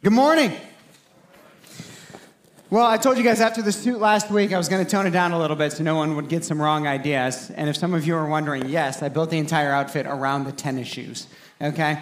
Good morning. Well, I told you guys after the suit last week, I was going to tone it down a little bit so no one would get some wrong ideas. And if some of you are wondering, yes, I built the entire outfit around the tennis shoes. Okay?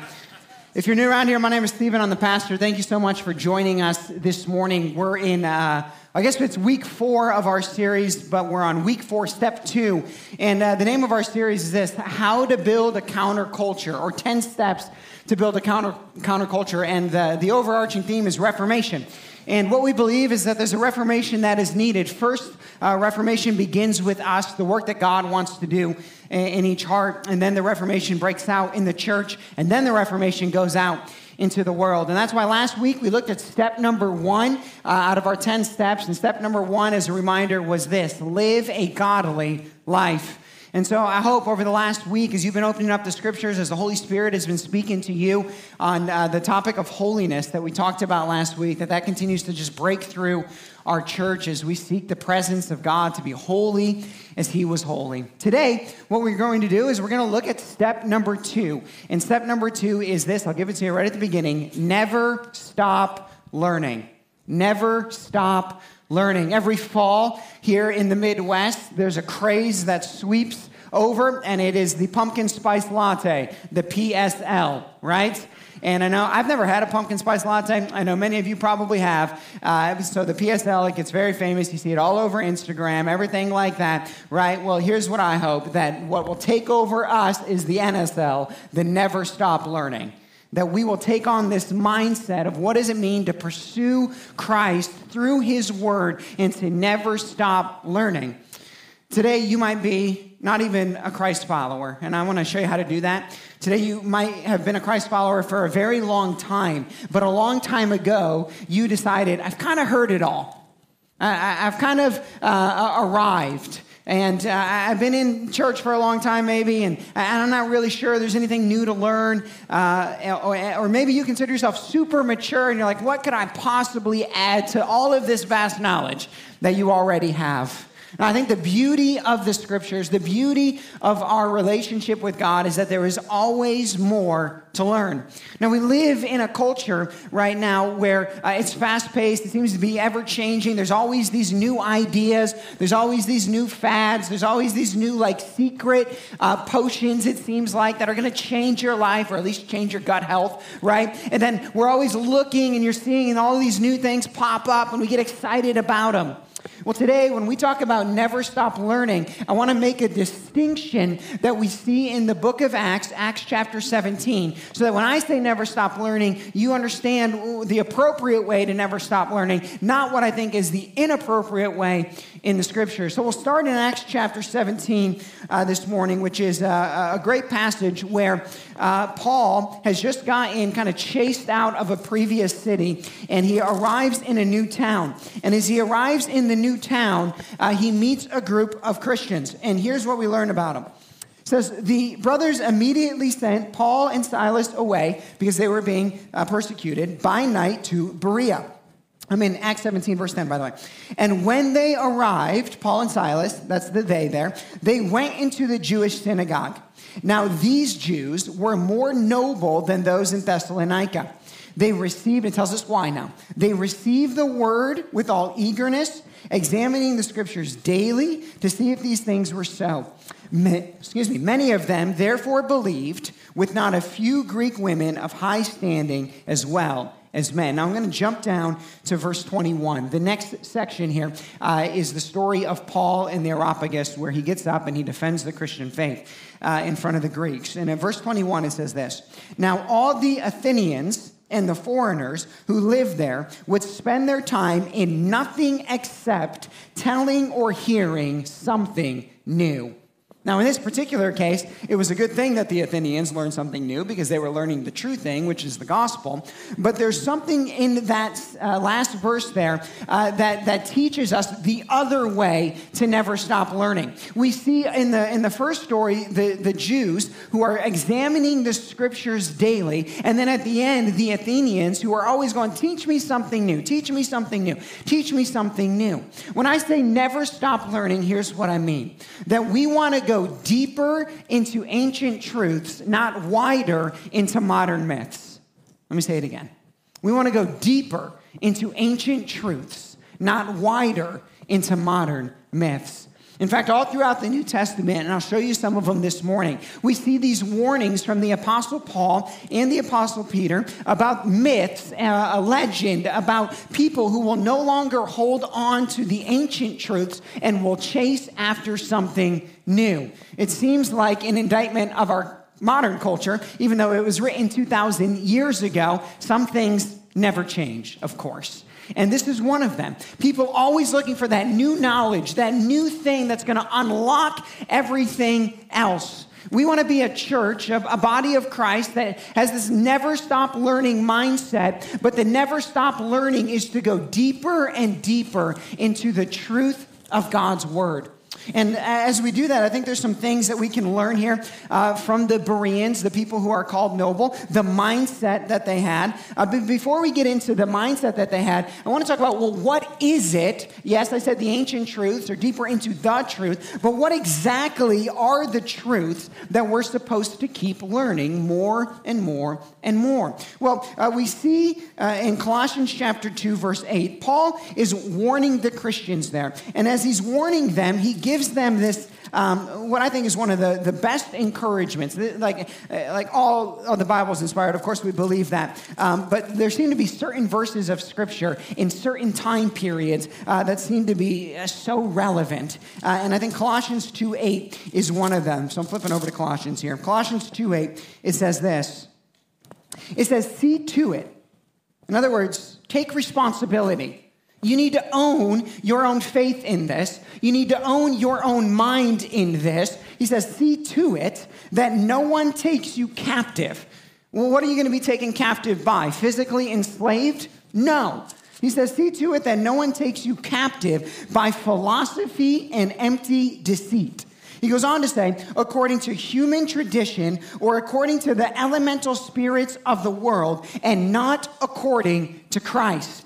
If you're new around here, my name is Stephen. I'm the pastor. Thank you so much for joining us this morning. We're in, uh, I guess it's week four of our series, but we're on week four, step two. And uh, the name of our series is this How to Build a Counterculture, or 10 Steps to Build a counter, Counterculture. And uh, the overarching theme is Reformation. And what we believe is that there's a reformation that is needed. First, uh, reformation begins with us, the work that God wants to do in, in each heart. And then the reformation breaks out in the church. And then the reformation goes out into the world. And that's why last week we looked at step number one uh, out of our 10 steps. And step number one, as a reminder, was this live a godly life. And so I hope over the last week, as you've been opening up the scriptures, as the Holy Spirit has been speaking to you on uh, the topic of holiness that we talked about last week, that that continues to just break through our church as we seek the presence of God to be holy as He was holy. Today, what we're going to do is we're going to look at step number two. And step number two is this I'll give it to you right at the beginning never stop learning. Never stop learning. Every fall here in the Midwest, there's a craze that sweeps over, and it is the pumpkin spice latte, the PSL, right? And I know I've never had a pumpkin spice latte. I know many of you probably have. Uh, so the PSL, it gets very famous. You see it all over Instagram, everything like that, right? Well, here's what I hope that what will take over us is the NSL, the never stop learning that we will take on this mindset of what does it mean to pursue Christ through his word and to never stop learning. Today, you might be not even a Christ follower, and I want to show you how to do that. Today, you might have been a Christ follower for a very long time, but a long time ago, you decided, I've kind of heard it all. I, have kind of uh, arrived. And uh, I've been in church for a long time, maybe, and I'm not really sure there's anything new to learn. Uh, or, or, maybe you consider yourself super mature and you're like, what could I possibly add to all of this vast knowledge that you already have? And I think the beauty of the scriptures, the beauty of our relationship with God is that there is always more to learn. Now, we live in a culture right now where uh, it's fast paced, it seems to be ever changing. There's always these new ideas, there's always these new fads, there's always these new, like, secret uh, potions, it seems like, that are going to change your life or at least change your gut health, right? And then we're always looking and you're seeing all these new things pop up and we get excited about them. Well, today, when we talk about never stop learning, I want to make a distinction that we see in the book of Acts, Acts chapter 17, so that when I say never stop learning, you understand the appropriate way to never stop learning, not what I think is the inappropriate way in the scripture. So we'll start in Acts chapter 17 uh, this morning, which is a, great passage where uh, Paul has just gotten kind of chased out of a previous city and he arrives in a new town. And as he arrives in the new town, uh, he meets a group of Christians. And here's what we learn about them. It says the brothers immediately sent Paul and Silas away because they were being uh, persecuted by night to Berea. I'm in Acts 17, verse 10, by the way. And when they arrived, Paul and Silas, that's the they there, they went into the Jewish synagogue. Now, these Jews were more noble than those in Thessalonica. They received, it tells us why now. They received the word with all eagerness, examining the scriptures daily to see if these things were so. Excuse me, many of them therefore believed, with not a few Greek women of high standing as well as men. Now I'm going to jump down to verse 21. The next section here uh, is the story of Paul in the Areopagus, where he gets up and he defends the Christian faith uh, in front of the Greeks. And in verse 21, it says this Now all the Athenians, and the foreigners who lived there would spend their time in nothing except telling or hearing something new. Now, in this particular case, it was a good thing that the Athenians learned something new because they were learning the true thing, which is the gospel. But there's something in that uh, last verse there uh, that, that teaches us the other way to never stop learning. We see in the, in the first story the, the Jews who are examining the scriptures daily, and then at the end, the Athenians who are always going, Teach me something new, teach me something new, teach me something new. When I say never stop learning, here's what I mean that we want to go deeper into ancient truths, not wider into modern myths. Let me say it again. We want to go deeper into ancient truths, not wider into modern myths. In fact, all throughout the New Testament, and I'll show you some of them this morning, we see these warnings from the Apostle Paul and the Apostle Peter about myths, uh, a legend about people who will no longer hold on to the ancient truths and will chase after something new. It seems like an indictment of our modern culture, even though it was written 2,000 years ago, some things never change, of course. And this is one of them. People always looking for that new knowledge, that new thing that's going to unlock everything else. We want to be a church, a, body of Christ that has this never stop learning mindset, but the never stop learning is to go deeper and deeper into the truth of God's word. And as we do that, I think there's some things that we can learn here uh, from the Bereans, the people who are called noble, the mindset that they had. Uh, but before we get into the mindset that they had, I want to talk about well, what is it? Yes, I said the ancient truths or deeper into the truth, but what exactly are the truths that we're supposed to keep learning more and more and more? Well, uh, we see uh, in Colossians chapter 2, verse 8, Paul is warning the Christians there. And as he's warning them, he gives them this, um, what I think is one of the, the best encouragements. Like, uh, like all of the Bible is inspired, of course, we believe that. Um, but there seem to be certain verses of Scripture in certain time periods uh, that seem to be uh, so relevant. Uh, and I think Colossians 2 8 is one of them. So I'm flipping over to Colossians here. Colossians 2 8, it says this it says, See to it. In other words, take responsibility you need to own your own faith in this. You need to own your own mind in this. He says, see to it that no one takes you captive. Well, what are you going to be taken captive by? Physically enslaved? No. He says, see to it that no one takes you captive by philosophy and empty deceit. He goes on to say, according to human tradition or according to the elemental spirits of the world, and not according to Christ.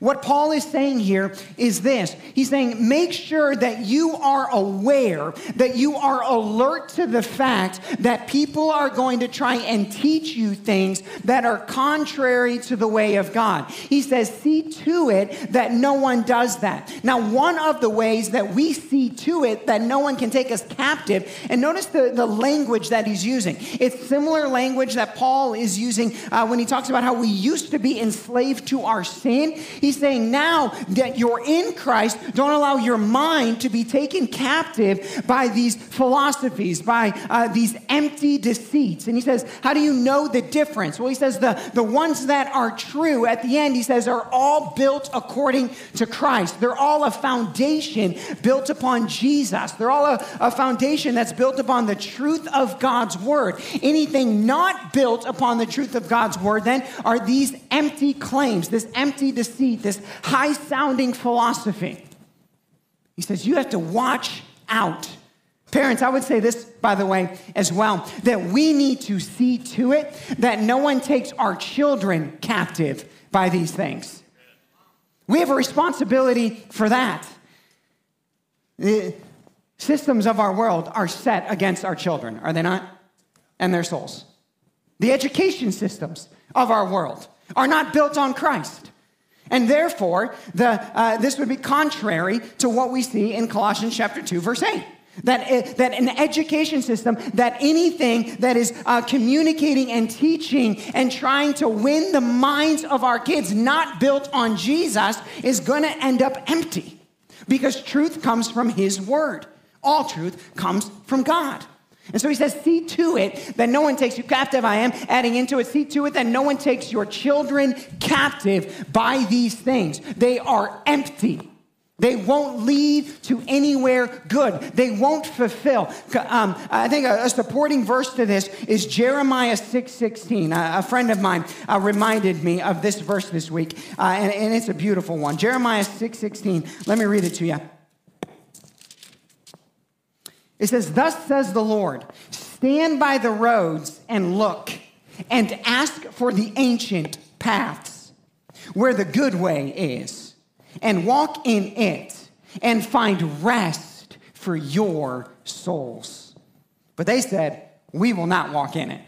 What Paul is saying here is this He's saying, make sure that you are aware, that you are alert to the fact that people are going to try and teach you things that are contrary to the way of God. He says, see to it that no one does that. Now, one of the ways that we see to it that no one can take us captive, and notice the, the language that he's using. It's similar language that Paul is using uh, when he talks about how we used to be enslaved to our sin. He He's saying now that you're in Christ, don't allow your mind to be taken captive by these philosophies, by uh, these empty deceits. And he says, How do you know the difference? Well, he says, the, the ones that are true at the end, he says, are all built according to Christ. They're all a foundation built upon Jesus. They're all a, a foundation that's built upon the truth of God's word. Anything not built upon the truth of God's word, then, are these empty claims, this empty deceit this high sounding philosophy. He says, You have to watch out. Parents, I would say this, by the way, as well, that we need to see to it that no one takes our children captive by these things. We have a responsibility for that. The systems of our world are set against our children, are they not? And their souls. The education systems of our world are not built on Christ. And therefore, the, uh, this would be contrary to what we see in Colossians chapter 2, verse 8. That, uh, that an education system, that anything that is uh, communicating and teaching and trying to win the minds of our kids, not built on Jesus, is going to end up empty. Because truth comes from His Word. All truth comes from God. And so he says, See to it that no one takes you captive. I am adding into it, see to it that no one takes your children captive by these things. They are empty. They won't lead to anywhere good. They won't fulfill. Um, I think a, a, supporting verse to this is Jeremiah 6.16. 16. A, a friend of mine uh, reminded me of this verse this week, uh, and, and it's a beautiful one. Jeremiah 6.16. 16. Let me read it to you. It says, Thus says the Lord, stand by the roads and look, and ask for the ancient paths where the good way is, and walk in it, and find rest for your souls. But they said, We will not walk in it.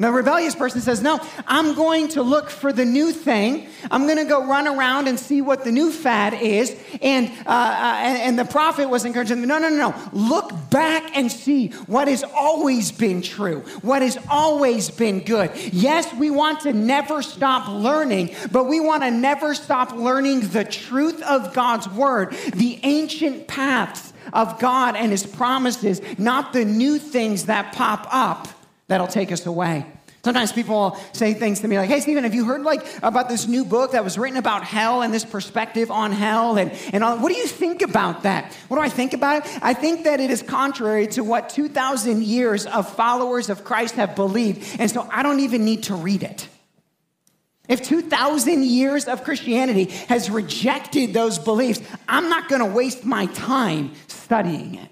The rebellious person says, No, I'm going to look for the new thing. I'm going to go run around and see what the new fad is. And, uh, uh, and, and, the prophet was encouraging them, No, no, no, no. Look back and see what has always been true, what has always been good. Yes, we want to never stop learning, but we want to never stop learning the truth of God's word, the ancient paths of God and his promises, not the new things that pop up that'll take us away. Sometimes people say things to me like, hey, Stephen, have you heard like about this new book that was written about hell and this perspective on hell? And, and all, what do you think about that? What do I think about it? I think that it is contrary to what 2,000 years of followers of Christ have believed. And so I don't even need to read it. If 2,000 years of Christianity has rejected those beliefs, I'm not going to waste my time studying it.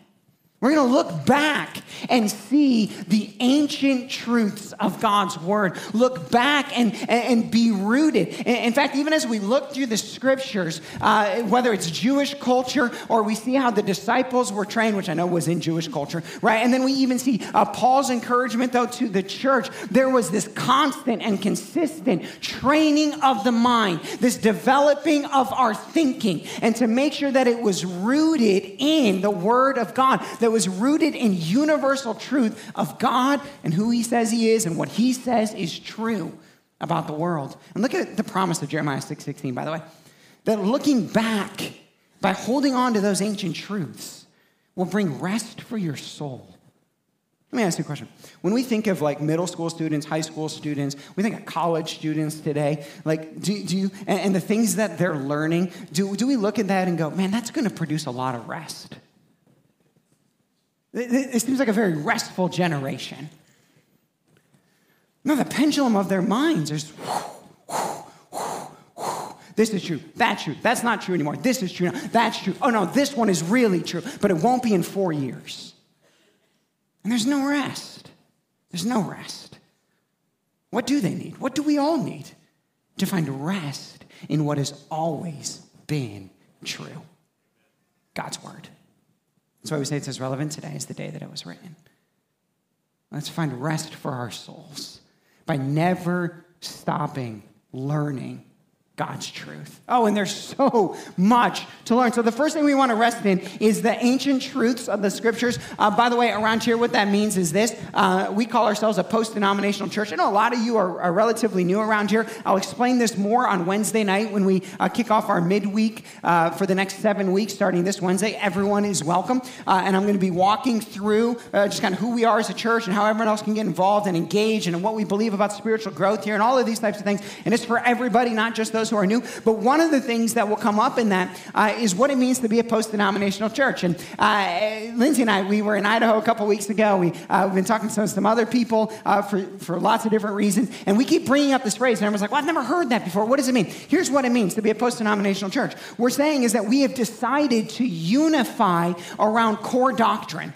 We're going to look back and see the ancient truths of God's word. Look back and, and be rooted. In fact, even as we look through the scriptures, uh, whether it's Jewish culture or we see how the disciples were trained, which I know was in Jewish culture, right? And then we even see uh, Paul's encouragement, though, to the church. There was this constant and consistent training of the mind, this developing of our thinking, and to make sure that it was rooted in the word of God that was rooted in universal truth of God and who he says he is and what he says is true about the world. And look at the promise of Jeremiah 6:16 by the way. That looking back by holding on to those ancient truths will bring rest for your soul. Let me ask you a question. When we think of like middle school students, high school students, we think of college students today, like, do, do you, and, and the things that they're learning, do, do we look at that and go, man, that's going to produce a lot of rest? It seems like a very restful generation. No, the pendulum of their minds is this is true, that's true, that's not true anymore, this is true, that's true. Oh no, this one is really true, but it won't be in four years. And there's no rest. There's no rest. What do they need? What do we all need? To find rest in what has always been true God's Word. That's why we say it's as relevant today as the day that it was written. Let's find rest for our souls by never stopping learning God's truth. Oh, and there's so much to learn. So, the first thing we want to rest in is the ancient truths of the scriptures. Uh, by the way, around here, what that means is this uh, we call ourselves a post denominational church. I know a lot of you are, are, relatively new around here. I'll explain this more on Wednesday night when we uh, kick off our midweek uh, for the next seven weeks, starting this Wednesday. Everyone is welcome. Uh, and I'm going to be walking through uh, just kind of who we are as a church and how everyone else can get involved and engage and what we believe about spiritual growth here and all of these types of things. And it's for everybody, not just those those who are new. But one of the things that will come up in that uh, is what it means to be a post denominational church. And uh, Lindsay and I, we were in Idaho a couple weeks ago. We, uh, we've been talking to some other people uh, for, for lots of different reasons. And we keep bringing up this phrase. And everyone's like, well, I've never heard that before. What does it mean? Here's what it means to be a post denominational church. We're saying is that we have decided to unify around core doctrine.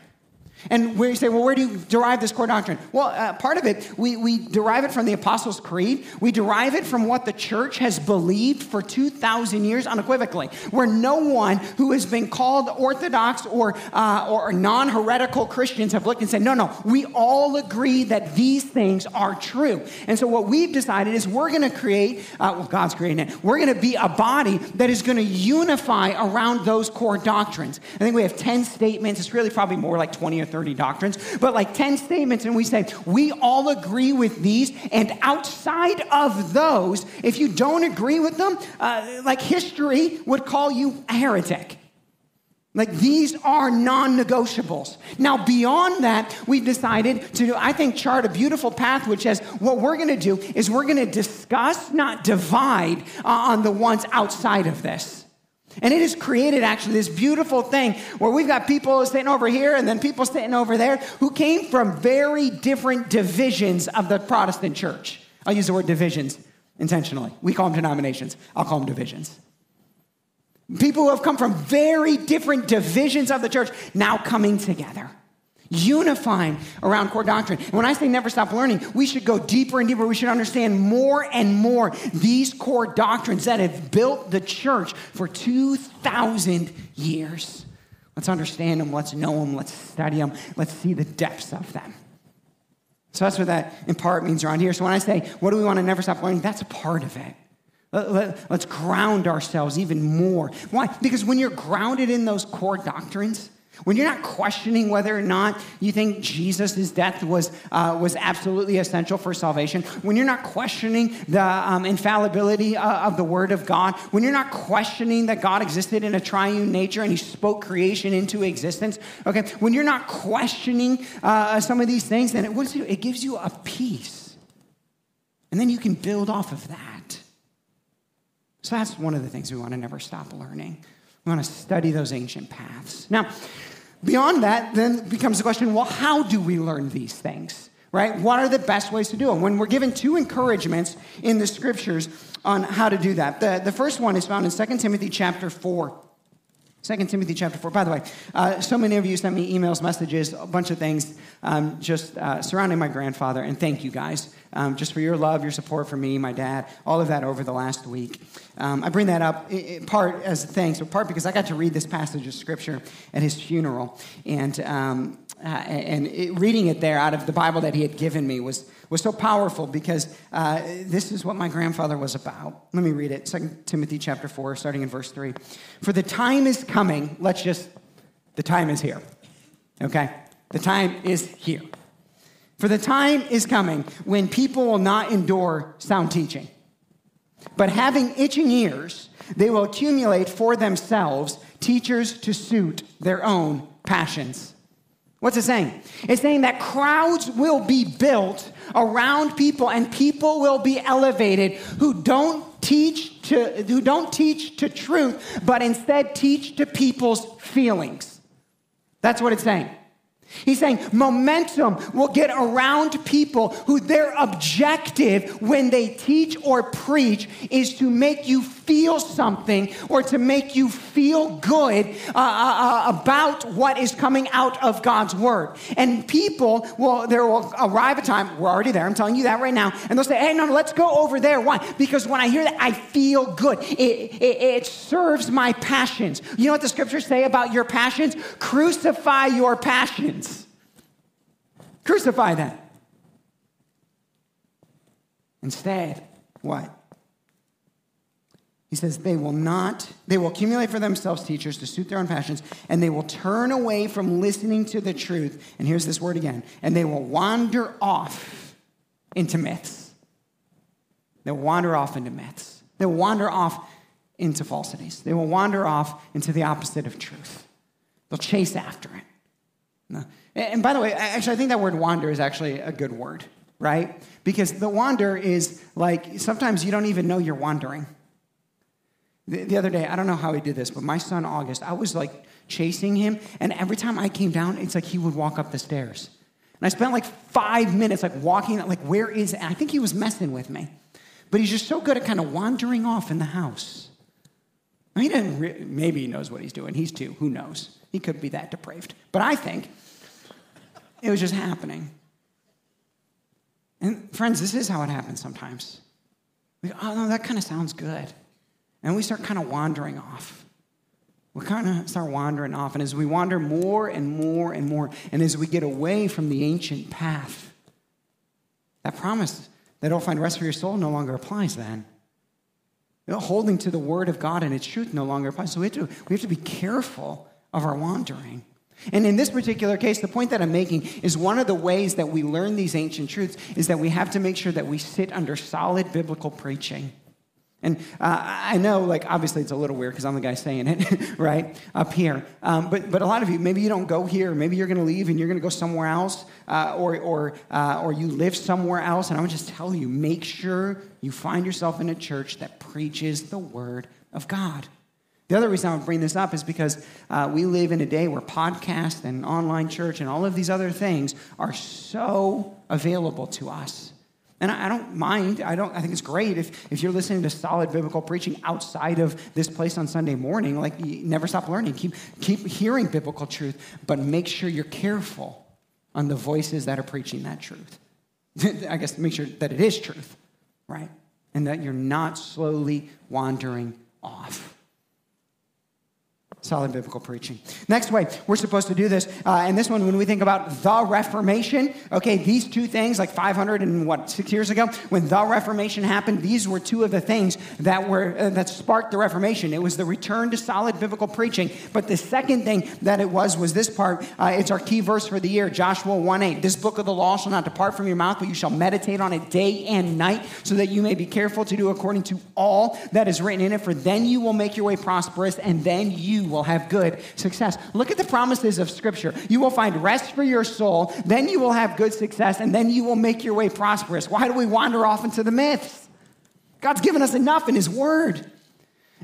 And we say, well, where do you derive this core doctrine? Well, uh, part of it, we, we derive it from the Apostles' Creed. We derive it from what the church has believed for 2,000 years unequivocally, where no one who has been called Orthodox or, uh, or non heretical Christians have looked and said, no, no, we all agree that these things are true. And so what we've decided is we're going to create, uh, well, God's creating it, we're going to be a body that is going to unify around those core doctrines. I think we have 10 statements. It's really probably more like 20 or 30 doctrines, but like 10 statements, and we say, we all agree with these, and outside of those, if you don't agree with them, uh, like history would call you a heretic. Like these are non negotiables. Now, beyond that, we've decided to, I think, chart a beautiful path which says what we're going to do is we're going to discuss, not divide, uh, on the ones outside of this. And it has created actually this beautiful thing where we've got people sitting over here and then people sitting over there who came from very different divisions of the Protestant church. I'll use the word divisions intentionally. We call them denominations, I'll call them divisions. People who have come from very different divisions of the church now coming together unifying around core doctrine. And when I say never stop learning, we should go deeper and deeper. We should understand more and more these core doctrines that have built the church for 2,000 years. Let's understand them, let's know them, let's study them, let's see the depths of them. So that's what that in part means around here. So when I say, what do we want to never stop learning? That's a part of it. Let, us ground ourselves even more. Why? Because when you're grounded in those core doctrines, when you're not questioning whether or not you think Jesus' death was, uh, was absolutely essential for salvation, when you're not questioning the um, infallibility uh, of the Word of God, when you're not questioning that God existed in a triune nature and He spoke creation into existence, okay, when you're not questioning uh, some of these things, then it, it gives you a peace. And then you can build off of that. So that's one of the things we want to never stop learning. We want to study those ancient paths. Now, beyond that, then becomes the question well, how do we learn these things? Right? What are the best ways to do them? When we're given two encouragements in the scriptures on how to do that. The, the first one is found in 2 Timothy chapter 4. 2 Timothy chapter 4. By the way, uh, so many of you sent me emails, messages, a bunch of things um, just uh, surrounding my grandfather. And thank you guys um, just for your love, your support for me, my dad, all of that over the last week. Um, I bring that up in part as thanks, but part because I got to read this passage of scripture at his funeral. And, um, uh, and it, reading it there out of the Bible that he had given me was was so powerful because uh, this is what my grandfather was about. Let me read it 2 Timothy chapter 4, starting in verse 3. For the time is coming, let's just, the time is here. Okay? The time is here. For the time is coming when people will not endure sound teaching, but having itching ears, they will accumulate for themselves teachers to suit their own passions. What's it saying? It's saying that crowds will be built around people and people will be elevated who don't teach to who don't teach to truth but instead teach to people's feelings. That's what it's saying. He's saying momentum will get around people who their objective when they teach or preach is to make you feel something or to make you feel good uh, uh, uh, about what is coming out of God's word. And people will, there will arrive a time, we're already there, I'm telling you that right now, and they'll say, hey, no, no let's go over there. Why? Because when I hear that, I feel good. It, it, it serves my passions. You know what the scriptures say about your passions? Crucify your passions. Crucify that. Instead, what? He says, they will not, they will accumulate for themselves teachers to suit their own passions, and they will turn away from listening to the truth. And here's this word again, and they will wander off into myths. They'll wander off into myths. They'll wander off into falsities. They will wander off into the opposite of truth. They'll chase after it. And by the way, actually, I think that word wander is actually a good word, right? Because the wander is like sometimes you don't even know you're wandering. The, the other day, I don't know how he did this, but my son August, I was like chasing him, and every time I came down, it's like he would walk up the stairs. And I spent like five minutes like walking, like, where is? I think he was messing with me. But he's just so good at kind of wandering off in the house. I mean, he maybe he knows what he's doing. He's two. Who knows? He could be that depraved. But I think it was just happening. And friends, this is how it happens sometimes. Oh, no, that kind of sounds good. And we start kind of wandering off. We kind of start wandering off. And as we wander more and more and more, and as we get away from the ancient path, that promise that it'll find rest for your soul no longer applies then. You know, holding to the word of God and its truth no longer applies. So we have, to, we have to be careful of our wandering. And in this particular case, the point that I'm making is one of the ways that we learn these ancient truths is that we have to make sure that we sit under solid biblical preaching. And uh, I know, like, obviously it's a little weird because I'm the guy saying it, right, up here. Um, but, but a lot of you, maybe you don't go here. Maybe you're going to leave and you're going to go somewhere else, uh, or, or, uh, or you live somewhere else. And I would just tell you make sure you find yourself in a church that preaches the Word of God. The other reason I would bring this up is because uh, we live in a day where podcasts and online church and all of these other things are so available to us. And I, don't mind. I don't. I think it's great if, if you're listening to solid biblical preaching outside of this place on Sunday morning. Like, never stop learning. Keep keep hearing biblical truth, but make sure you're careful on the voices that are preaching that truth. I guess make sure that it is truth, right? And that you're not slowly wandering off. Solid biblical preaching. Next way we're supposed to do this, uh, and this one, when we think about the Reformation, okay, these two things, like 500 and what, six years ago, when the Reformation happened, these were two of the things that were uh, that sparked the Reformation. It was the return to solid biblical preaching. But the second thing that it was was this part. Uh, it's our key verse for the year, Joshua 1:8. This book of the law shall not depart from your mouth, but you shall meditate on it day and night, so that you may be careful to do according to all that is written in it. For then you will make your way prosperous, and then you will have good success. Look at the promises of Scripture. You will find rest for your soul, then you will have good success, and then you will make your way prosperous. Why do we wander off into the myths? God's given us enough in His Word.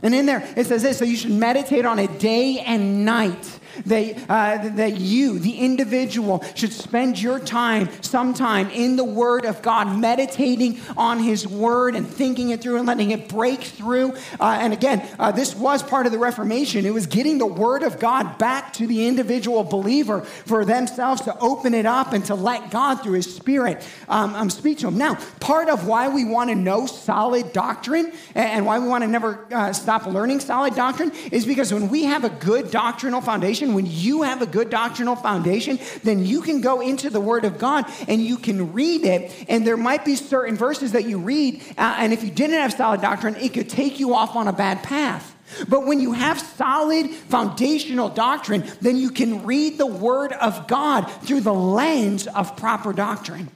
And in there, it says this so you should meditate on it day and night that, uh, that you, the individual, should spend your time, sometime in the Word of God, meditating on His Word and thinking it through and letting it break through. Uh, and again, uh, this was part of the Reformation. It was getting the Word of God back to the individual believer for themselves to open it up and to let God, through His Spirit, um, um, speak to them. Now, part of why we want to know solid doctrine and why we want to never uh, stop learning solid doctrine is because when we have a good doctrinal foundation, foundation, when you have a good doctrinal foundation, then you can go into the Word of God and you can read it. And there might be certain verses that you read, uh, and if you didn't have solid doctrine, it could take you off on a bad path. But when you have solid foundational doctrine, then you can read the Word of God through the lens of proper doctrine.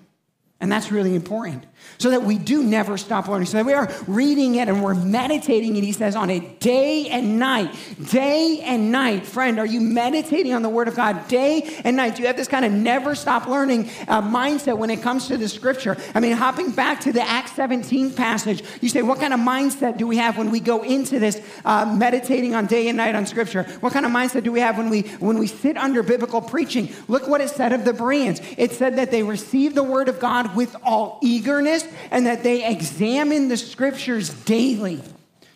And that's really important so that we do never stop learning, so that we are reading it and we're meditating it, he says, on it day and night. Day and night. Friend, are you meditating on the Word of God day and night? Do you have this kind of never stop learning uh, mindset when it comes to the Scripture? I mean, hopping back to the Acts 17 passage, you say, what kind of mindset do we have when we go into this uh, meditating on day and night on Scripture? What kind of mindset do we have when we, when we sit under biblical preaching? Look what it said of the Bereans. It said that they received the Word of God with all eagerness and that they examine the scriptures daily.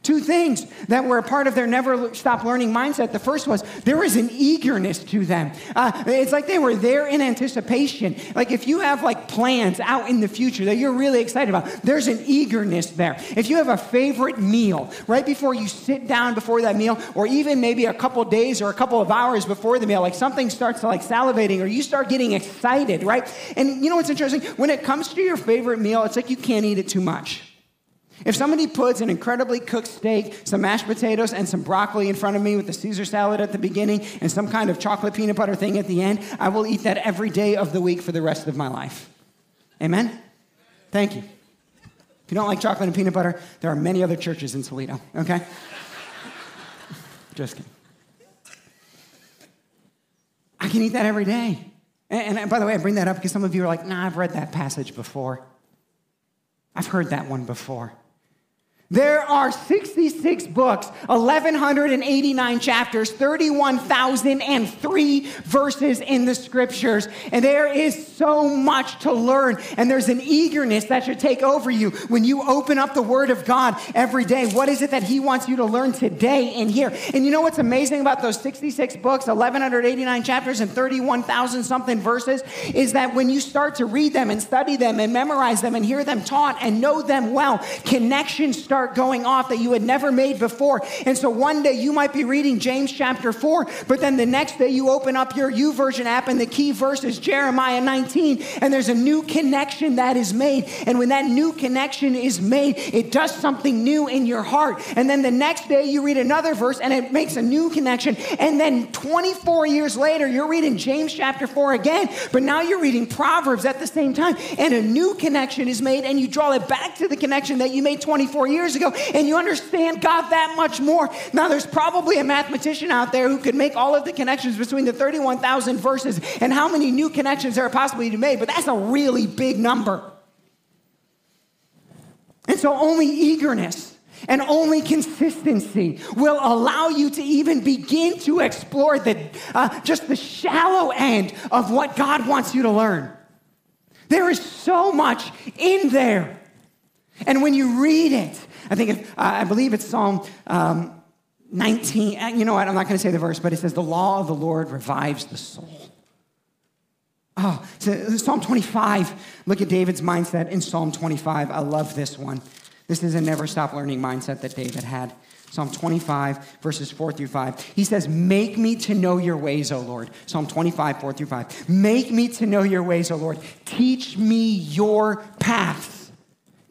Two things that were a part of their never stop learning mindset. The first was there was an eagerness to them. Uh, it's like they were there in anticipation. Like if you have like plans out in the future that you're really excited about, there's an eagerness there. If you have a favorite meal right before you sit down before that meal, or even maybe a couple days or a couple of hours before the meal, like something starts to like salivating or you start getting excited, right? And you know what's interesting? When it comes to your favorite meal, it's like you can't eat it too much. If somebody puts an incredibly cooked steak, some mashed potatoes, and some broccoli in front of me with a Caesar salad at the beginning and some kind of chocolate peanut butter thing at the end, I will eat that every day of the week for the rest of my life. Amen? Thank you. If you don't like chocolate and peanut butter, there are many other churches in Toledo, okay? Just kidding. I can eat that every day. And, and by the way, I bring that up because some of you are like, nah, I've read that passage before. I've heard that one before. There are 66 books, 1,189 chapters, 31,003 verses in the scriptures. And there is so much to learn. And there's an eagerness that should take over you when you open up the Word of God every day. What is it that He wants you to learn today and here? And you know what's amazing about those 66 books, 1,189 chapters, and 31,000 something verses is that when you start to read them and study them and memorize them and hear them taught and know them well, connections start start going off that you had never made before. And so one day you might be reading James chapter 4, but then the next day you open up your YouVersion app and the key verse is Jeremiah 19, and there's a new connection that is made. And when that new connection is made, it does something new in your heart. And then the next day you read another verse and it makes a new connection. And then 24 years later, you're reading James chapter 4 again, but now you're reading Proverbs at the same time, and a new connection is made, and you draw it back to the connection that you made 24 years ago, and you understand God that much more. Now, there's probably a mathematician out there who could make all of the connections between the 31,000 verses and how many new connections there are possibly to be made, but that's a really big number. And so, only eagerness and only consistency will allow you to even begin to explore the, uh, just the shallow end of what God wants you to learn. There is so much in there. And when you read it, I think, if, uh, I believe it's Psalm um, 19. Uh, you know what? I'm not going to say the verse, but it says, The law of the Lord revives the soul. Oh, so Psalm 25. Look at David's mindset in Psalm 25. I love this one. This is a never stop learning mindset that David had. Psalm 25, verses 4 through 5. He says, Make me to know your ways, O Lord. Psalm 25, 4 through 5. Make me to know your ways, O Lord. Teach me your paths.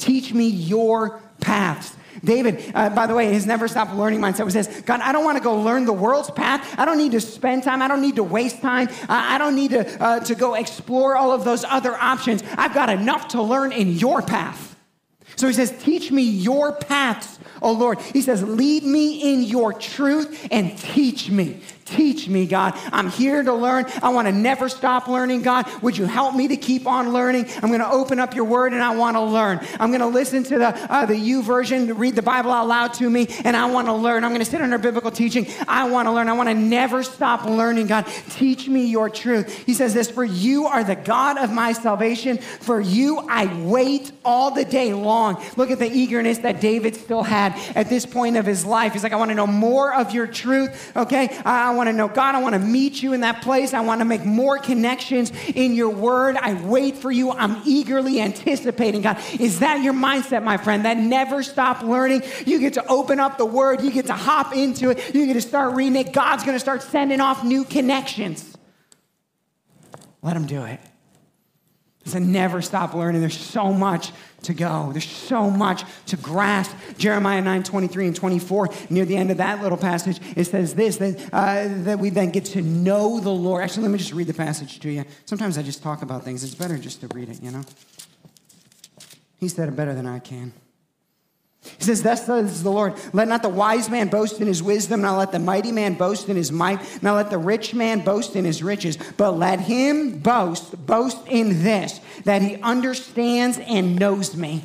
Teach me your paths. David, uh, by the way, his never stop learning mindset this God, I don't want to go learn the world's path. I don't need to spend time. I don't need to waste time. Uh, I don't need to, uh, to go explore all of those other options. I've got enough to learn in your path. So he says, Teach me your paths, O Lord. He says, Lead me in your truth and teach me. Teach me, God. I'm here to learn. I want to never stop learning, God. Would you help me to keep on learning? I'm going to open up your word and I want to learn. I'm going to listen to the, uh, the YouVersion, read the Bible out loud to me, and I want to learn. I'm going to sit under biblical teaching. I want to learn. I want to never stop learning, God. Teach me your truth. He says this For you are the God of my salvation. For you I wait all the day long. Look at the eagerness that David still had at this point of his life. He's like, I want to know more of your truth, okay? I want to know God. I want to meet you in that place. I want to make more connections in your word. I wait for you. I'm eagerly anticipating, God. Is that your mindset, my friend? That never stop learning. You get to open up the word, you get to hop into it, you get to start reading it. God's going to start sending off new connections. Let him do it. It's a never stop learning. There's so much to go. There's so much to grasp. Jeremiah 9, 23 and 24, near the end of that little passage, it says this, that, uh, that we then get to know the Lord. Actually, let me just read the passage to you. Sometimes I just talk about things. It's better just to read it, you know? He said it better than I can. He says, Thus says the Lord, let not the wise man boast in his wisdom, not let the mighty man boast in his might, not let the rich man boast in his riches, but let him boast, boast in this, that he understands and knows me.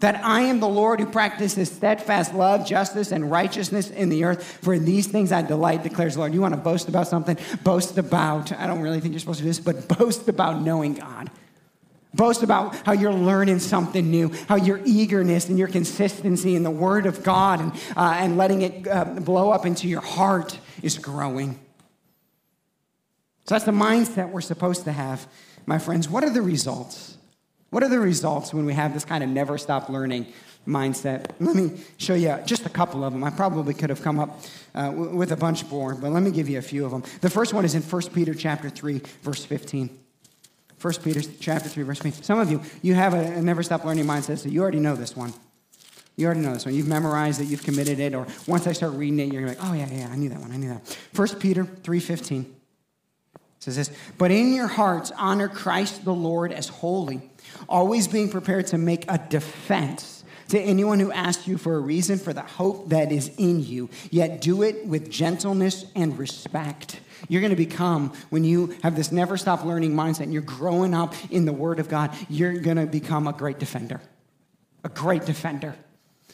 That I am the Lord who practices steadfast love, justice, and righteousness in the earth. For in these things I delight, declares the Lord. You want to boast about something? Boast about, I don't really think you're supposed to do this, but boast about knowing God. Boast about how you're learning something new, how your eagerness and your consistency in the Word of God and, uh, and letting it uh, blow up into your heart is growing. So that's the mindset we're supposed to have, my friends. What are the results? What are the results when we have this kind of never stop learning mindset? Let me show you just a couple of them. I probably could have come up uh, with a bunch more, but let me give you a few of them. The first one is in 1 Peter chapter 3, verse 15. 1 Peter chapter 3, verse 15. Some of you, you have a, a never stop learning mindset, so you already know this one. You already know this one. You've memorized it, you've committed it, or once I start reading it, you're like, oh yeah, yeah, I knew that one, I knew that. 1 Peter 3.15 says this, but in your hearts honor Christ the Lord as holy, always being prepared to make a defense to anyone who asks you for a reason for the hope that is in you, yet do it with gentleness and respect you're going to become, when you have this never stop learning mindset and you're growing up in the Word of God, you're going to become a great defender. A great defender.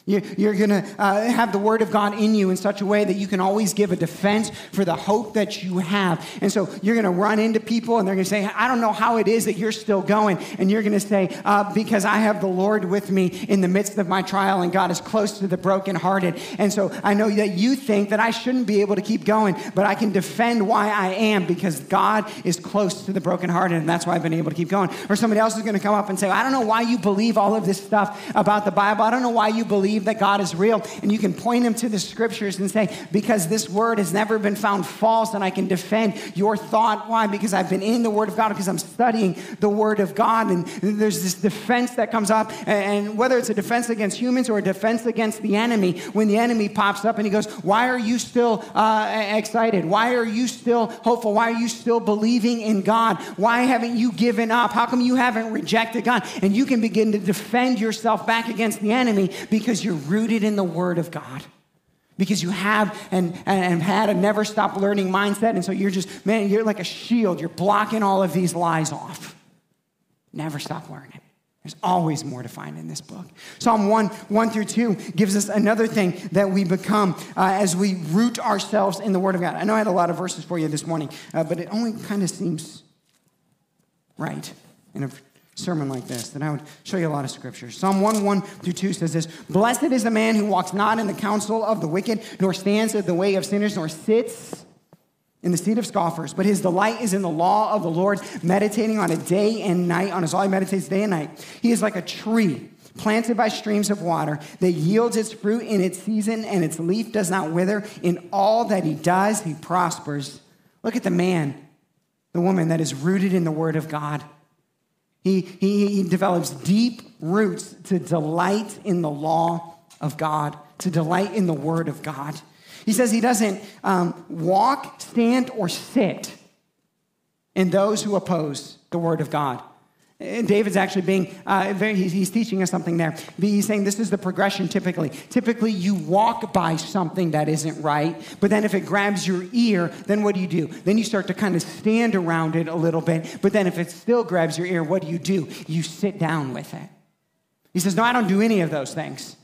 You're going to uh, have the word of God in you in such a way that you can always give a defense for the hope that you have. And so you're going to run into people and they're going to say, I don't know how it is that you're still going. And you're going to say, uh, because I have the Lord with me in the midst of my trial and God is close to the brokenhearted. And so I know that you think that I shouldn't be able to keep going, but I can defend why I am because God is close to the brokenhearted and that's why I've been able to keep going. Or somebody else is going to come up and say, I don't know why you believe all of this stuff about the Bible. I don't know why you believe believe that God is real. And you can point him to the scriptures and say, because this word has never been found false, and I can defend your thought. Why? Because I've been in the word of God, because I'm studying the word of God. And there's this defense that comes up. And whether it's a defense against humans or a defense against the enemy, when the enemy pops up and he goes, Why are you still uh, excited? Why are you still hopeful? Why are you still believing in God? Why haven't you given up? How come you haven't rejected God? And you can begin to defend yourself back against the enemy because you're rooted in the Word of God. Because you have and, and had a never stop learning mindset. And so you're just, man, you're like a shield. You're blocking all of these lies off. Never stop learning. There's always more to find in this book. Psalm 1, 1 through 2 gives us another thing that we become uh, as we root ourselves in the Word of God. I know I had a lot of verses for you this morning, uh, but it only kind of seems right in a sermon like this, then I would show you a lot of scriptures. Psalm 1 1 through 2 says this Blessed is the man who walks not in the counsel of the wicked, nor stands at the way of sinners, nor sits in the seat of scoffers, but his delight is in the law of the Lord, meditating on it day and night. On his law, he meditates day and night. He is like a tree planted by streams of water, that yields its fruit in its season, and its leaf does not wither. In all that he does, he prospers. Look at the man, the woman that is rooted in the word of God. He, he, he develops deep roots to delight in the law of God, to delight in the word of God. He says he doesn't um, walk, stand, or sit in those who oppose the word of God. And David's actually being, uh, very, he's, he's, teaching us something there. He's saying this is the progression typically. Typically, you walk by something that isn't right, but then if it grabs your ear, then what do you do? Then you start to kind of stand around it a little bit, but then if it still grabs your ear, what do you do? You sit down with it. He says, No, I don't do any of those things.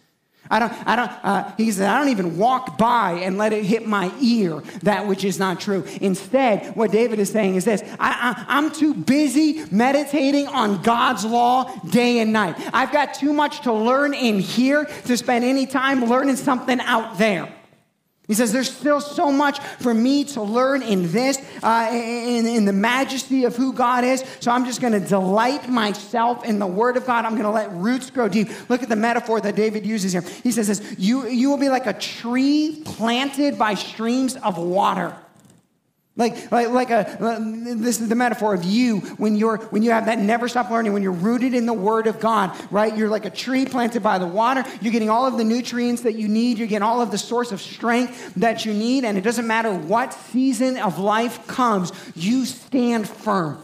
I don't, I don't, uh, he said, I don't even walk by and let it hit my ear, that which is not true. Instead, what David is saying is this I, I, I'm too busy meditating on God's law day and night. I've got too much to learn in here to spend any time learning something out there. He says, There's still so much for me to learn in this, uh, in, in, the majesty of who God is. So I'm just going to delight myself in the Word of God. I'm going to let roots grow deep. Look at the metaphor that David uses here. He says this you, you will be like a tree planted by streams of water. Like, like, like a, uh, this is the metaphor of you when you're, when you have that never stop learning, when you're rooted in the word of God, right? You're like a tree planted by the water. You're getting all of the nutrients that you need. You're getting all of the source of strength that you need. And it doesn't matter what season of life comes, you stand firm.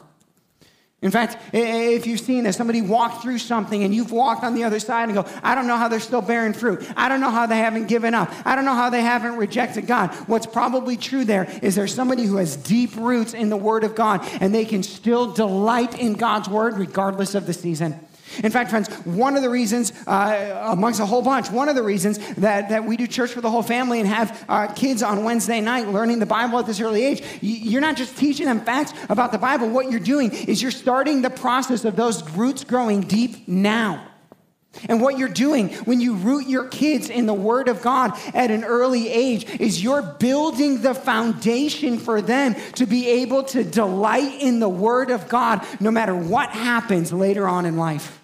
In fact, if you've seen this, somebody walked through something and you've walked on the other side and go, I don't know how they're still bearing fruit. I don't know how they haven't given up. I don't know how they haven't rejected God. What's probably true there is there's somebody who has deep roots in the Word of God and they can still delight in God's Word regardless of the season. In fact, friends, one of the reasons, uh, amongst a whole bunch, one of the reasons that, that we do church for the whole family and have our kids on Wednesday night learning the Bible at this early age, you're not just teaching them facts about the Bible. What you're doing is you're starting the process of those roots growing deep now. And what you're doing when you root your kids in the Word of God at an early age is you're building the foundation for them to be able to delight in the Word of God no matter what happens later on in life.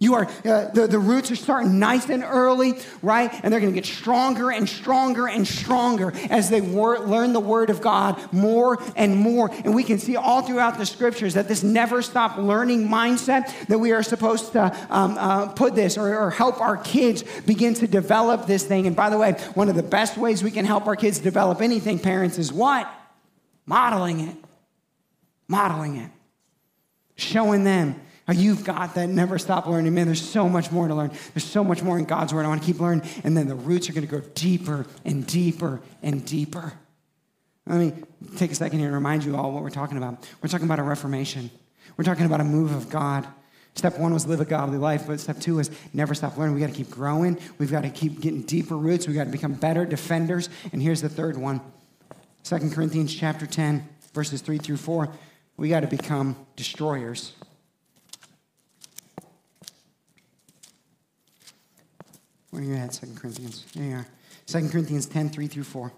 You are, uh, the, the roots are starting nice and early, right? And they're going to get stronger and stronger and stronger as they wor- learn the Word of God more and more. And we can see all throughout the scriptures that this never stop learning mindset that we are supposed to um, uh, put this or, or help our kids begin to develop this thing. And by the way, one of the best ways we can help our kids develop anything, parents, is what? Modeling it. Modeling it. Showing them You've got that never stop learning. Man, there's so much more to learn. There's so much more in God's word. I want to keep learning. And then the roots are going to go deeper and deeper and deeper. Let me take a second here and remind you all what we're talking about. We're talking about a reformation, we're talking about a move of God. Step one was live a godly life, but step two is never stop learning. We got to keep growing. We've got to keep getting deeper roots. We got to become better defenders. And here's the third one 2 Corinthians chapter 10, verses 3 through 4. We got to become destroyers. Where are you at, 2 Corinthians? There you are. 2 Corinthians 10, 3 through 4.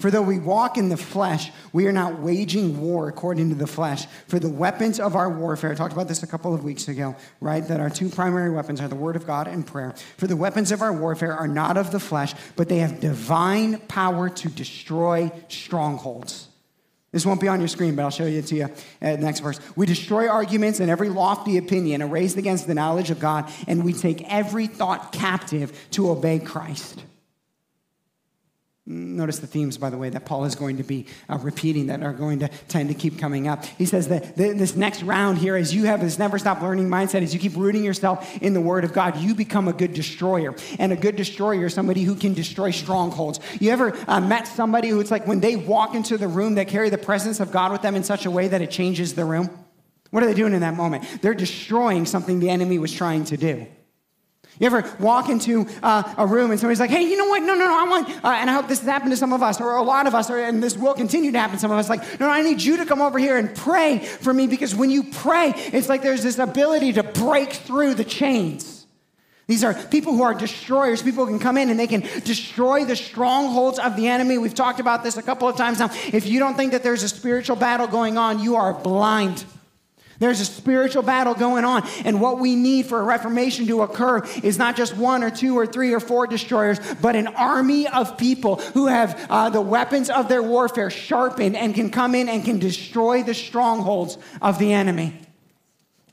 For though we walk in the flesh, we are not waging war according to the flesh. For the weapons of our warfare, I talked about this a couple of weeks ago, right? That our two primary weapons are the word of God and prayer. For the weapons of our warfare are not of the flesh, but they have divine power to destroy strongholds. This won't be on your screen, but I'll show you it to you at the next verse. We destroy arguments and every lofty opinion raised against the knowledge of God, and we take every thought captive to obey Christ. Notice the themes, by the way, that Paul is going to be uh, repeating that are going to tend to keep coming up. He says that this next round here, as you have this never stop learning mindset, as you keep rooting yourself in the Word of God, you become a good destroyer. And a good destroyer is somebody who can destroy strongholds. You ever uh, met somebody who it's like when they walk into the room, they carry the presence of God with them in such a way that it changes the room? What are they doing in that moment? They're destroying something the enemy was trying to do. You ever walk into uh, a room and somebody's like, hey, you know what? No, no, no, I want, uh, and I hope this has happened to some of us, or a lot of us, or, and this will continue to happen to some of us. Like, no, no, I need you to come over here and pray for me because when you pray, it's like there's this ability to break through the chains. These are people who are destroyers. People who can come in and they can destroy the strongholds of the enemy. We've talked about this a couple of times now. If you don't think that there's a spiritual battle going on, you are blind. There's a spiritual battle going on. And what we need for a reformation to occur is not just one or two or three or four destroyers, but an army of people who have uh, the weapons of their warfare sharpened and can come in and can destroy the strongholds of the enemy.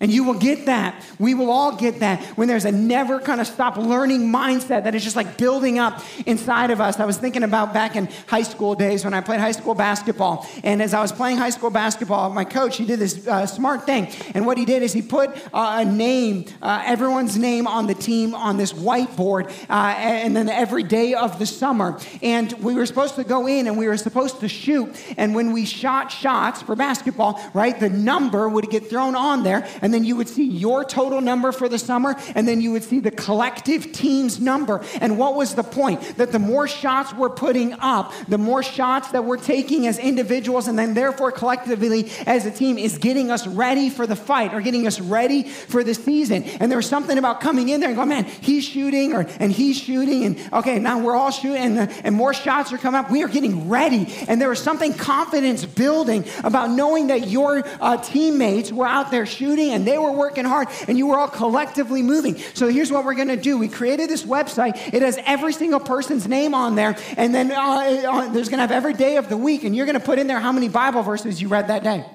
And you will get that. We will all get that when there's a never kind of stop learning mindset that is just like building up inside of us. I was thinking about back in high school days when I played high school basketball. And as I was playing high school basketball, my coach, he did this uh, smart thing. And what he did is he put uh, a name, uh, everyone's name on the team on this whiteboard, uh, and then every day of the summer. And we were supposed to go in and we were supposed to shoot. And when we shot shots for basketball, right, the number would get thrown on there and then you would see your total number for the summer, and then you would see the collective team's number. And what was the point? That the more shots we're putting up, the more shots that we're taking as individuals, and then therefore collectively as a team, is getting us ready for the fight or getting us ready for the season. And there was something about coming in there and going, man, he's shooting, or and he's shooting, and okay, now we're all shooting, and, and more shots are coming up. We are getting ready. And there was something confidence building about knowing that your uh, teammates were out there shooting and they were working hard and you were all collectively moving. So here's what we're going to do. We created this website. It has every single person's name on there. And then uh, uh, there's going to have every day of the week. And you're going to put in there how many Bible verses you read that day.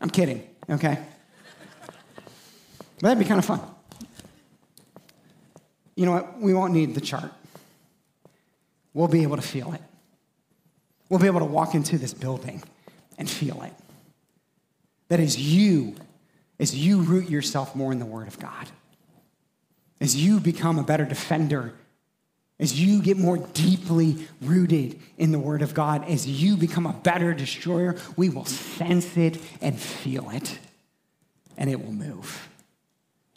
I'm kidding, okay? But that'd be kind of fun. You know what? We won't need the chart. We'll be able to feel it. We'll be able to walk into this building and feel it. That is you as you root yourself more in the Word of God, as you become a better defender, as you get more deeply rooted in the Word of God, as you become a better destroyer, we will sense it and feel it, and it will move.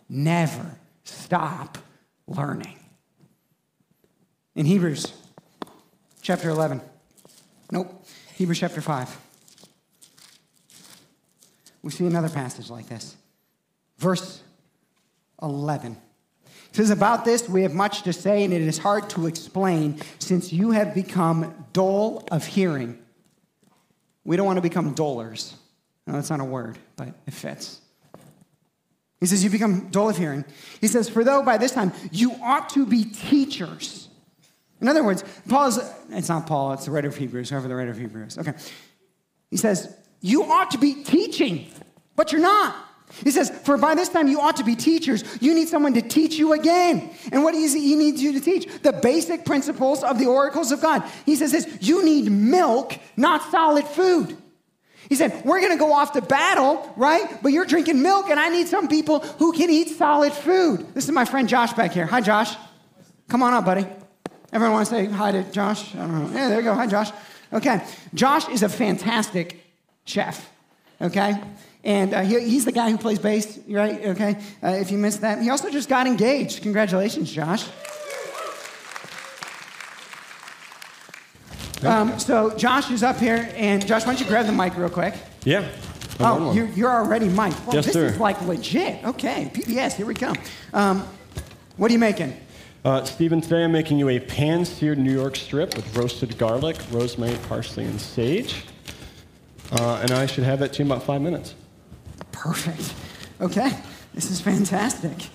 Never stop learning. In Hebrews chapter 11, nope, Hebrews chapter 5 we see another passage like this. Verse 11. It says, About this we have much to say, and it is hard to explain since you have become dull of hearing. We don't want to become dullers. No, that's not a word, but it fits. He says, You become dull of hearing. He says, For though by this time you ought to be teachers. In other words, Paul is, it's not Paul, it's the writer of Hebrews, whoever the writer of Hebrews. Okay. He says, you ought to be teaching, but you're not. He says, For by this time you ought to be teachers. You need someone to teach you again. And what is he needs you to teach? The basic principles of the oracles of God. He says this you need milk, not solid food. He said, We're going to go off to battle, right? But you're drinking milk, and I need some people who can eat solid food. This is my friend Josh back here. Hi, Josh. Come on up, buddy. Everyone want to say hi to Josh? I don't know. Yeah, there you go. Hi, Josh. Okay. Josh is a fantastic chef, okay? And uh, he, he's the guy who plays bass, right? Okay? Uh, if you missed that. He also just got engaged. Congratulations, Josh. Um, so Josh is up here, and Josh, why don't you grab the mic real quick? Yeah. Oh, you're, you're already mic. Well, yes, this sir. is like legit. Okay, PBS, here we come. Um, what are you making? Uh, Stephen, today I'm making you a pan-seared New York strip with roasted garlic, rosemary, parsley, and sage. Uh, and I should have that to you in about five minutes. Perfect. Okay, this is fantastic.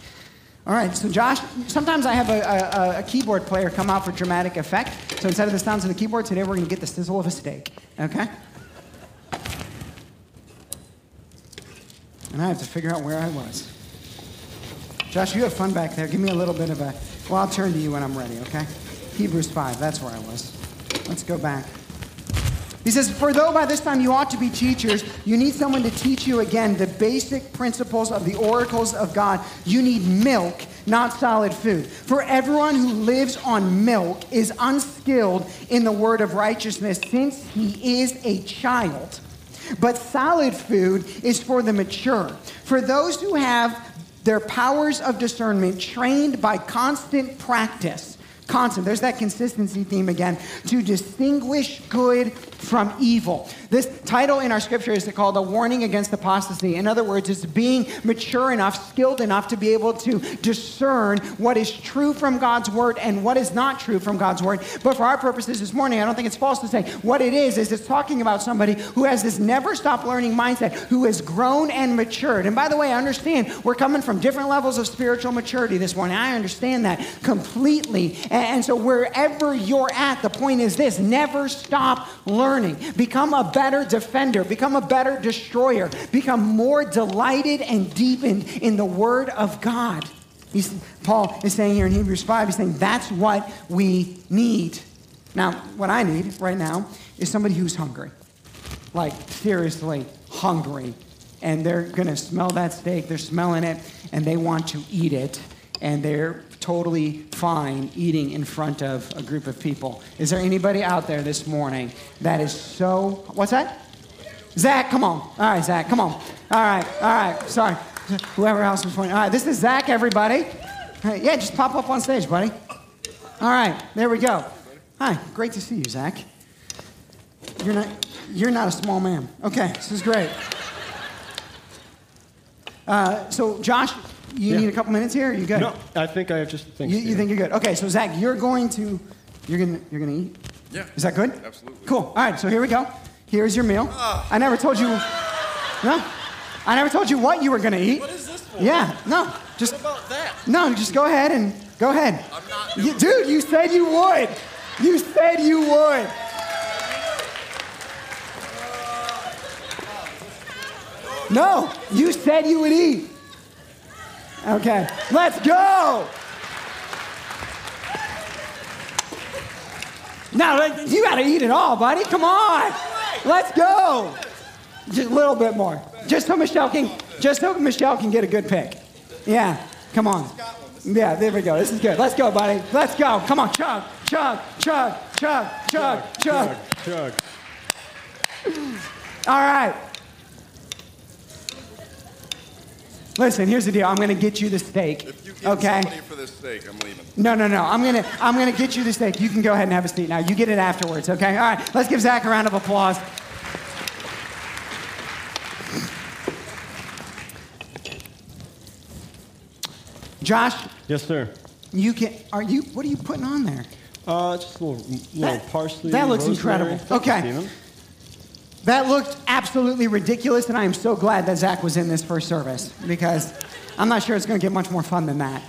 All right, so Josh, sometimes I have a, a, a, keyboard player come out for dramatic effect. So instead of the sounds of the keyboard, today we're going to get the sizzle of a steak. Okay? And I have to figure out where I was. Josh, you have fun back there. Give me a little bit of a. Well, I'll turn to you when I'm ready, okay? Hebrews 5, that's where I was. Let's go back. He says, For though by this time you ought to be teachers, you need someone to teach you again the basic principles of the oracles of God. You need milk, not solid food. For everyone who lives on milk is unskilled in the word of righteousness, since he is a child. But solid food is for the mature, for those who have their powers of discernment trained by constant practice constant. There's that consistency theme again to distinguish good from evil. This title in our scripture is called A Warning Against Apostasy. In other words, it's being mature enough, skilled enough to be able to discern what is true from God's word and what is not true from God's word. But for our purposes this morning, I don't think it's false to say what it is, is it's talking about somebody who has this never stop learning mindset, who has grown and matured. And by the way, I understand we're coming from different levels of spiritual maturity this morning. I understand that completely. And so wherever you're at, the point is this never stop learning. Become a better defender, become a better destroyer, become more delighted and deepened in the Word of God. He's, Paul is saying here in Hebrews 5, he's saying that's what we need. Now, what I need right now is somebody who's hungry. Like, seriously hungry. And they're going to smell that steak, they're smelling it, and they want to eat it. And they're totally fine eating in front of a group of people. Is there anybody out there this morning that is so. What's that? Zach, come on. All right, Zach, come on. All right, all right. Sorry. Whoever else was pointing. All right, this is Zach, everybody. Yeah, just pop up on stage, buddy. All right, there we go. Hi, great to see you, Zach. You're not, you're not a small man. Okay, this is great. Uh, so, Josh, you Yeah. need a couple minutes here? Are you good? No, I think I have just things. You, you think you're good? Okay, so Zach, you're going to, you're gonna, you're gonna eat. Yeah. Is that good? Absolutely. Cool. All right, so here we go. Here's your meal. Ah. I never told you. No, I never told you what you were gonna eat. What is this for? Yeah. No. Just What about that? no. Just go ahead and go ahead. I'm not You, dude, you said you would. You said you would. No, you said you would eat. Okay, let's go. Now, you gotta eat it all, buddy. Come on. Let's go. Just a little bit more. Just so Michelle can, just so Michelle can get a good pick. Yeah, come on. Yeah, there we go. This is good. Let's go, buddy. Let's go. Come on, chug, chug, chug, chug, chug, chug. Chug. All right. Listen, here's the deal. I'm gonna get you the steak. If you give Okay. somebody for the steak, I'm leaving. No, no, no. I'm gonna, I'm gonna get you the steak. You can go ahead and have a seat now. You get it afterwards, okay? All right. Let's give Zach a round of applause. Josh, Yes, sir. you can. Are you? What are you putting on there? Uh, just a little, little That- parsley. that looks rosemary. incredible. Thank you, Okay. That looked absolutely ridiculous, and I am so glad that Zach was in this first service because I'm not sure it's going to get much more fun than that.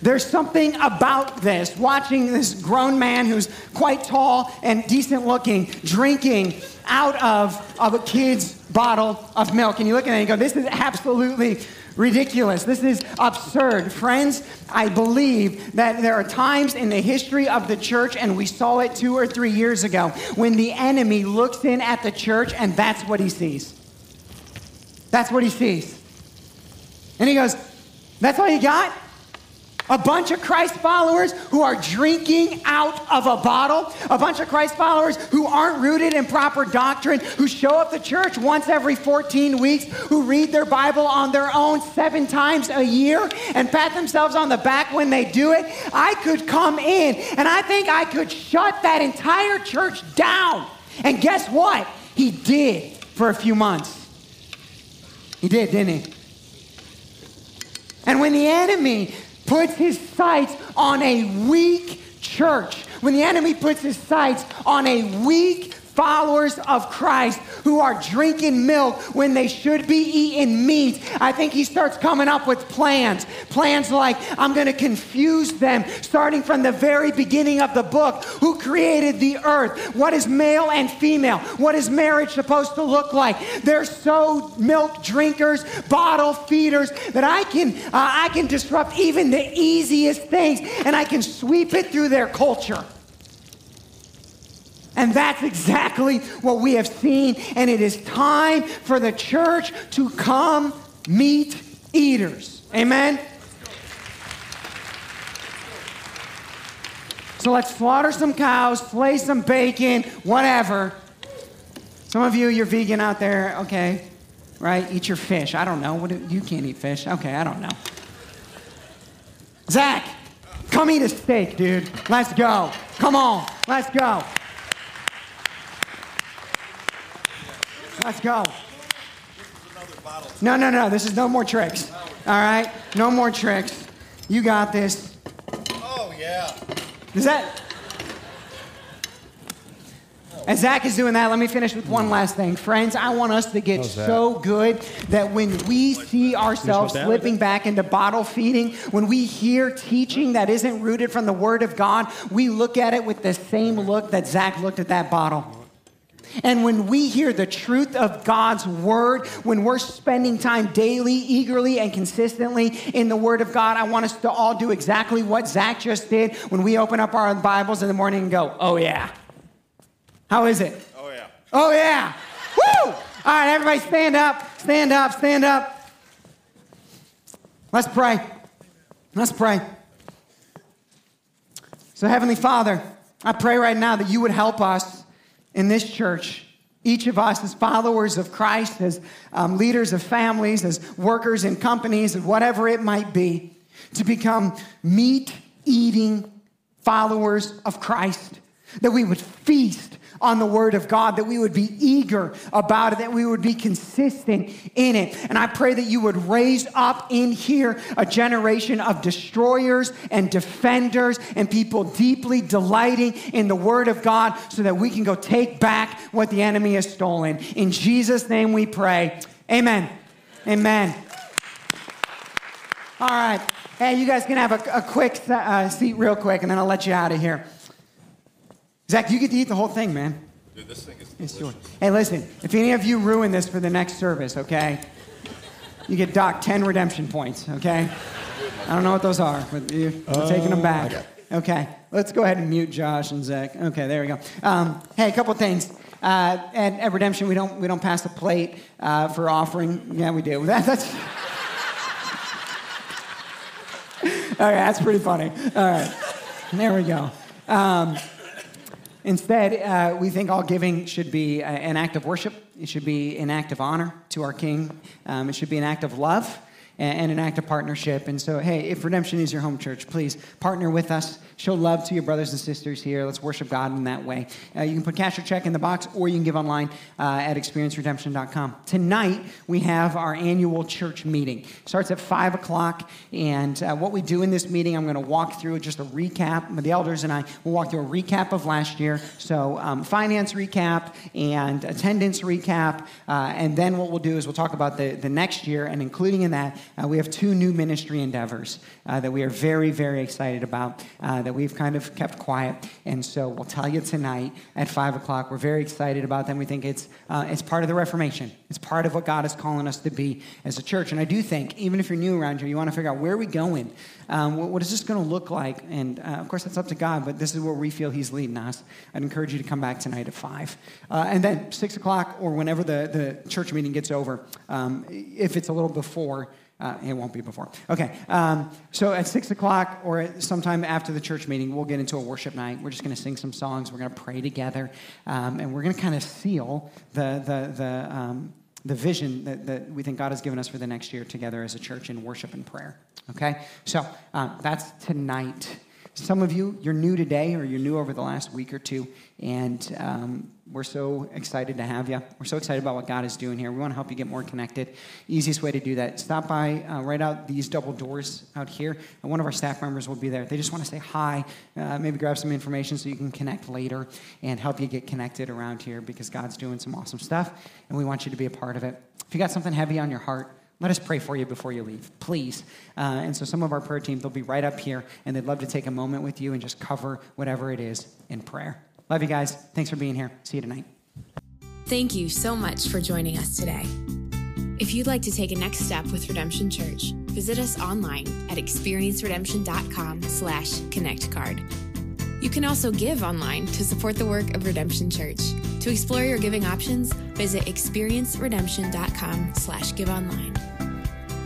There's something about this, watching this grown man who's quite tall and decent looking drinking out of, of a kid's bottle of milk. And you look at it and you go, this is absolutely ridiculous. This is absurd. Friends, I believe that there are times in the history of the church, and we saw it two or three years ago, when the enemy looks in at the church and that's what he sees. That's what he sees. And he goes, That's all you got? A bunch of Christ followers who are drinking out of a bottle, a bunch of Christ followers who aren't rooted in proper doctrine, who show up to church once every 14 weeks, who read their Bible on their own seven times a year and pat themselves on the back when they do it. I could come in and I think I could shut that entire church down. And guess what? He did for a few months. He did, didn't he? And when the enemy puts his sights on a weak church, when the enemy puts his sights on a weak followers of Christ who are drinking milk when they should be eating meat, I think he starts coming up with plans. Plans like, I'm going to confuse them starting from the very beginning of the book. Who created the earth? What is male and female? What is marriage supposed to look like? They're so milk drinkers, bottle feeders that I can, uh, I can disrupt even the easiest things and I can sweep it through their culture. And that's exactly what we have seen. And it is time for the church to come meat eaters. Amen? So let's slaughter some cows, flay some bacon, whatever. Some of you, you're vegan out there, okay, right? Eat your fish. I don't know. What do, you can't eat fish. Okay, I don't know. Zach, come eat a steak, dude. Let's go. Come on, let's go. Let's go. No, no, no. This is no more tricks. All right? No more tricks. You got this. Oh, yeah. Is that. As Zach is doing that, let me finish with one last thing. Friends, I want us to get so good that when we see ourselves slipping back into bottle feeding, when we hear teaching that isn't rooted from the Word of God, we look at it with the same look that Zach looked at that bottle. And when we hear the truth of God's word, when we're spending time daily, eagerly, and consistently in the word of God, I want us to all do exactly what Zach just did when we open up our Bibles in the morning and go, oh yeah. How is it? Oh, yeah. Oh yeah. Woo! All right, everybody stand up, stand up, stand up. Let's pray. Let's pray. So, Heavenly Father, I pray right now that you would help us in this church, each of us as followers of Christ, as um, leaders of families, as workers in companies, whatever it might be, to become meat eating followers of Christ. That we would feast on the Word of God, that we would be eager about it, that we would be consistent in it. And I pray that you would raise up in here a generation of destroyers and defenders and people deeply delighting in the Word of God so that we can go take back what the enemy has stolen. In Jesus' name we pray. Amen. Amen. All right. Hey, you guys can have a, a quick uh, seat, real quick, and then I'll let you out of here. Zach, you get to eat the whole thing, man. Dude, this thing is It's yours. Hey, listen, if any of you ruin this for the next service, okay, you get docked 10 redemption points, okay? I don't know what those are, but you, we're taking them back. Okay, let's go ahead and mute Josh and Zach. Okay, there we go. Um, hey, a couple things. Uh, at, at Redemption, we don't, we don't pass the plate uh, for offering. Yeah, we do. That, that's. okay, that's pretty funny. All right, there we go. Um, Instead, uh, we think all giving should be an act of worship. It should be an act of honor to our King. Um, it should be an act of love a- and an act of partnership. And so, hey, if Redemption is your home church, please partner with us. Show love to your brothers and sisters here. Let's worship God in that way. Uh, you can put cash or check in the box, or you can give online uh, at experienceredemption.com. Tonight, we have our annual church meeting. starts at 5 o'clock. And uh, what we do in this meeting, I'm going to walk through just a recap. The elders and I will walk through a recap of last year. So, um, finance recap and attendance recap. Uh, and then what we'll do is we'll talk about the, the next year. And including in that, uh, we have two new ministry endeavors uh, that we are very, very excited about uh, that we've kind of kept quiet. And so we'll tell you tonight at 5 o'clock. We're very excited about them. We think it's, uh, it's part of the Reformation, it's part of what God is calling us to be as a church. And I do think, even if you're new around here, you want to figure out where are we going? Um, what, what is this going to look like? And uh, of course, that's up to God, but this is where we feel He's leading us. I'd encourage you to come back tonight at 5. Uh, and then 6 o'clock or whenever the, the church meeting gets over, um, if it's a little before, uh, it won't be before. Okay. Um, so at 6 o'clock or sometime after the church meeting, we'll get into a worship night. We're just going to sing some songs. We're going to pray together. Um, and we're going to kind of seal the, the, the, um, the vision that, that we think God has given us for the next year together as a church in worship and prayer. Okay? So um, that's tonight. Some of you, you're new today or you're new over the last week or two, and um, we're so excited to have you. We're so excited about what God is doing here. We want to help you get more connected. Easiest way to do that, stop by uh, right out these double doors out here, and one of our staff members will be there. They just want to say hi, uh, maybe grab some information so you can connect later and help you get connected around here because God's doing some awesome stuff, and we want you to be a part of it. If you got something heavy on your heart, let us pray for you before you leave, please. Uh, and so, some of our prayer team, they'll be right up here, and they'd love to take a moment with you and just cover whatever it is in prayer. Love you guys. Thanks for being here. See you tonight. Thank you so much for joining us today. If you'd like to take a next step with Redemption Church, visit us online at experienceredemption.com slash connectcard. You can also give online to support the work of Redemption Church. To explore your giving options, visit experienceredemption.com slash give online.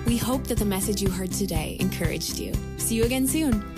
We hope that the message you heard today encouraged you. See you again soon.